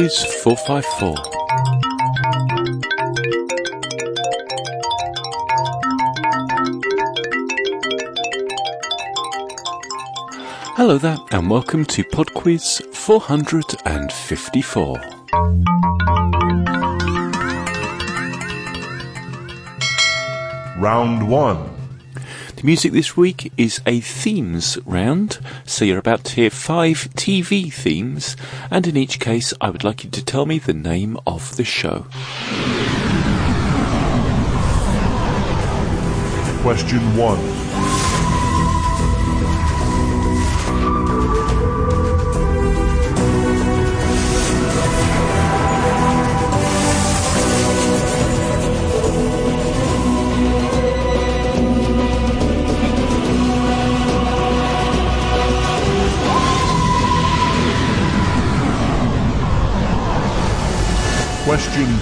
Quiz 454. Hello there, and welcome to Pod Quiz 454. Round 1. The music this week is a themes round, so you're about to hear five TV themes, and in each case, I would like you to tell me the name of the show. Question 1.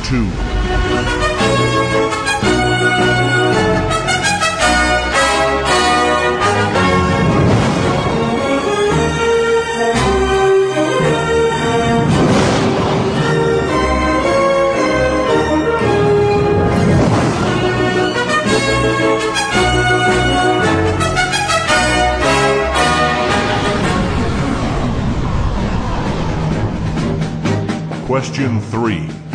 Question 2. Question 3.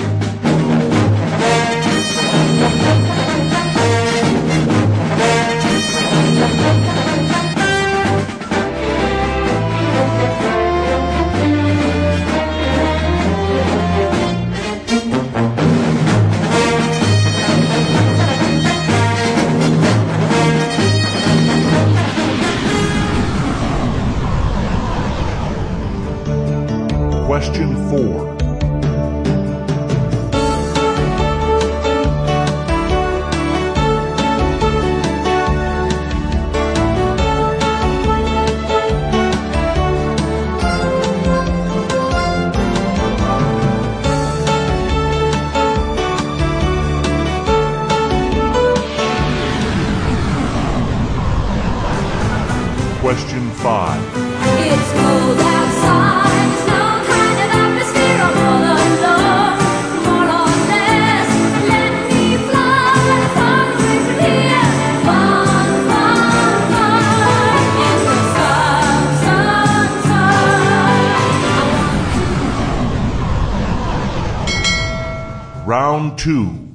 Round 2.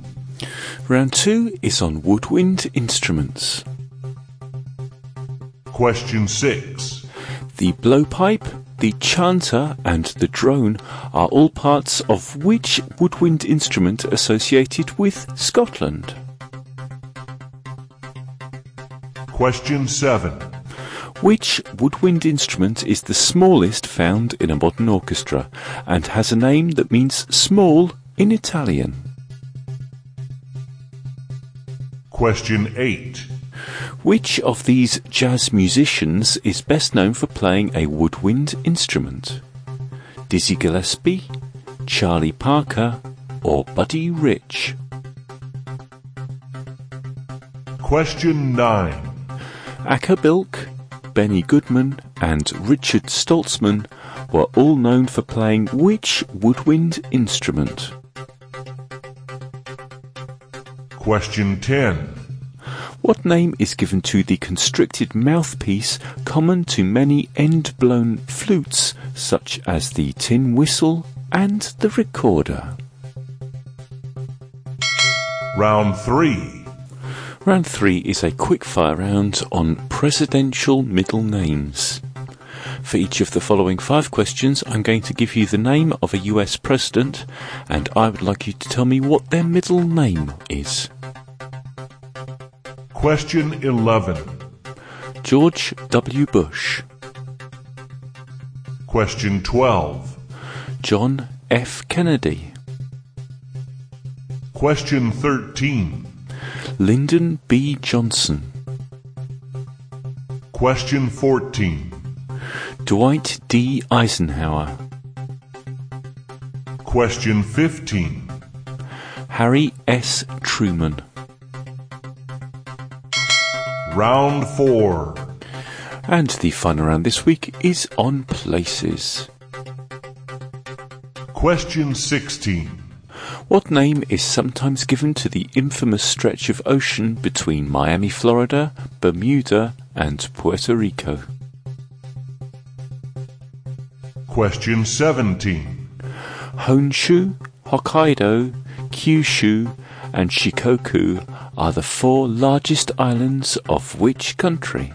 Round two is on woodwind instruments. Question 6. The blowpipe, the chanter, and the drone are all parts of which woodwind instrument associated with Scotland? Question 7. Which woodwind instrument is the smallest found in a modern orchestra and has a name that means small in Italian? Question 8. Which of these jazz musicians is best known for playing a woodwind instrument? Dizzy Gillespie, Charlie Parker, or Buddy Rich? Question 9. Acker Bilk, Benny Goodman, and Richard Stoltzman were all known for playing which woodwind instrument? Question 10. What name is given to the constricted mouthpiece common to many end-blown flutes, such as the tin whistle and the recorder? Round 3. Round three is a quickfire round on presidential middle names. For each of the following five questions, I'm going to give you the name of a US president, and I would like you to tell me what their middle name is. Question 11. George W. Bush, Question 12. John F. Kennedy, Question 13. Lyndon B. Johnson, Question 14. Dwight D. Eisenhower, Question 15. Harry S. Truman. Round 4. And the fun round this week is on places. Question 16. What name is sometimes given to the infamous stretch of ocean between Miami, Florida, Bermuda, and Puerto Rico? Question 17. Honshu, Hokkaido, Kyushu, and Shikoku are the four largest islands of which country?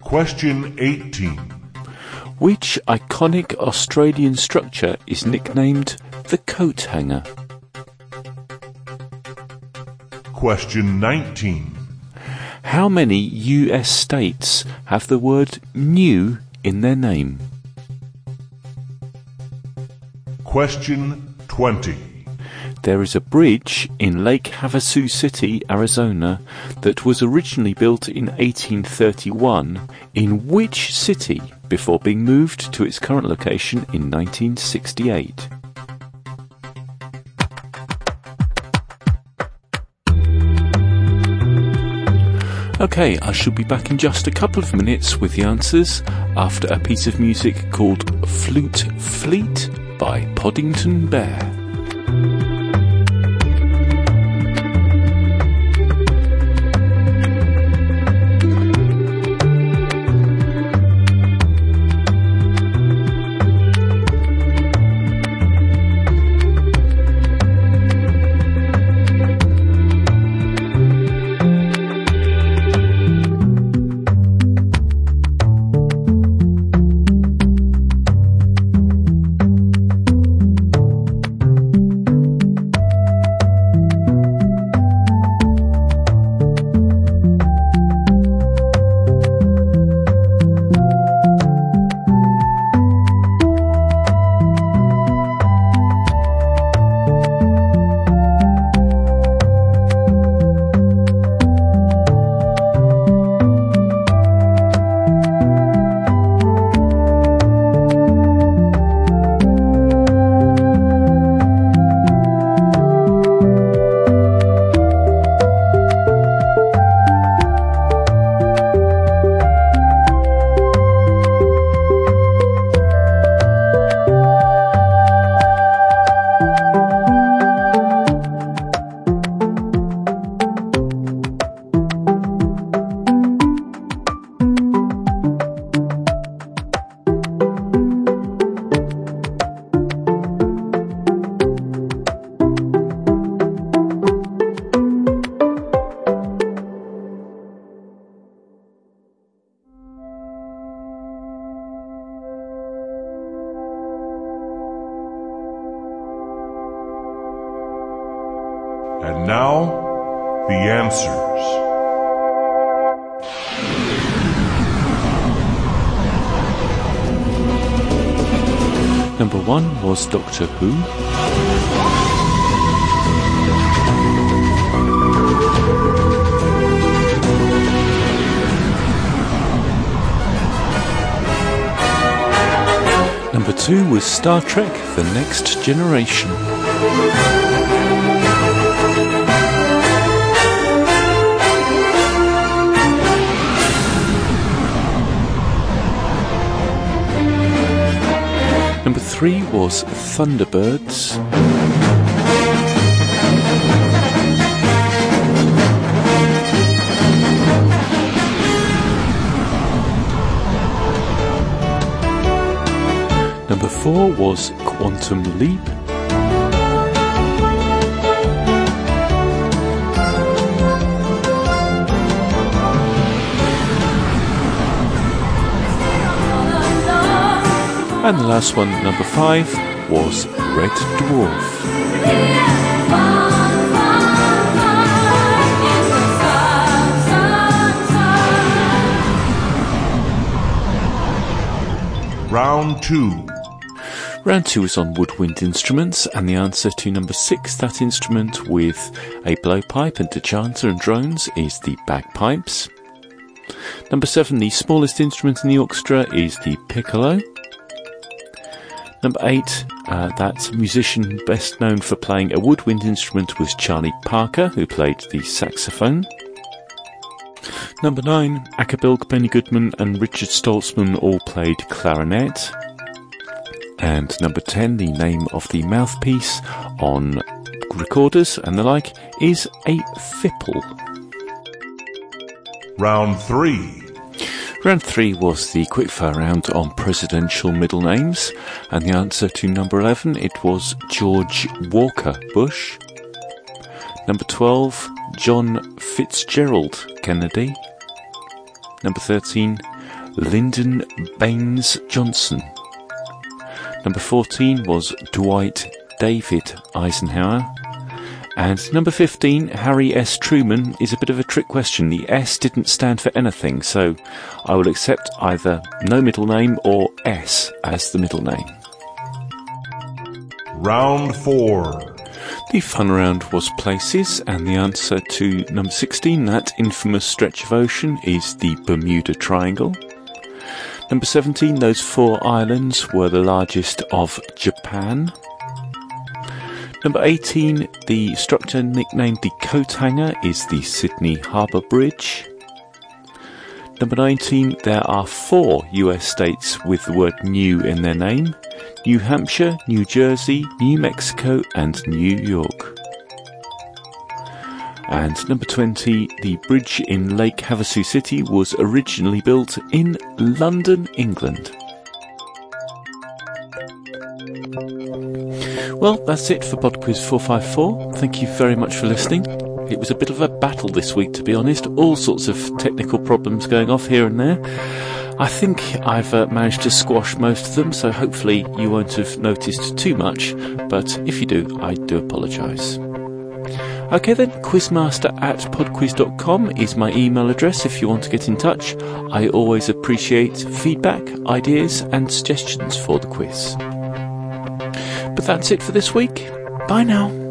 Question 18. Which iconic Australian structure is nicknamed the coat hanger? Question 19. How many US states have the word new in their name? Question 20. There is a bridge in Lake Havasu City, Arizona, that was originally built in 1831 in which city before being moved to its current location in 1968? Okay, I shall be back in just a couple of minutes with the answers after a piece of music called Flute Fleet by Podington Bear. Now, the answers. Number one was Doctor Who. Number two was Star Trek The Next Generation. Number three was Thunderbirds. Number four was Quantum Leap. And the last one, number five, was Red Dwarf. Round 2. Round two is on woodwind instruments, and the answer to number six, that instrument with a blowpipe and the chanter and drones, is the bagpipes. Number seven, the smallest instrument in the orchestra is the piccolo. Number eight, uh, that musician best known for playing a woodwind instrument was Charlie Parker, who played the saxophone. Number nine, Acker Bilk, Benny Goodman, and Richard Stoltzman all played clarinet. And number 10, the name of the mouthpiece on recorders and the like is a fipple. Round 3. Round three was the quickfire round on presidential middle names, and the answer to number 11, it was George Walker Bush. Number 12, John Fitzgerald Kennedy. Number 13, Lyndon Baines Johnson. Number 14 was Dwight David Eisenhower. And number 15, Harry S. Truman, is a bit of a trick question. The S didn't stand for anything, so I will accept either no middle name or S as the middle name. Round 4. The fun round was places, and the answer to number 16, that infamous stretch of ocean, is the Bermuda Triangle. Number 17, those four islands were the largest of Japan. Number 18, the structure nicknamed the coat hanger is the Sydney Harbour Bridge. Number 19, there are four US states with the word new in their name New Hampshire, New Jersey, New Mexico, and New York. And number 20, the bridge in Lake Havasu City was originally built in London, England. Well, that's it for PodQuiz 454. Thank you very much for listening. It was a bit of a battle this week, to be honest. All sorts of technical problems going off here and there. I think I've uh, managed to squash most of them, so hopefully you won't have noticed too much. But if you do, I do apologise. Okay then, quizmaster at podquiz.com is my email address if you want to get in touch. I always appreciate feedback, ideas, and suggestions for the quiz. But that's it for this week. Bye now.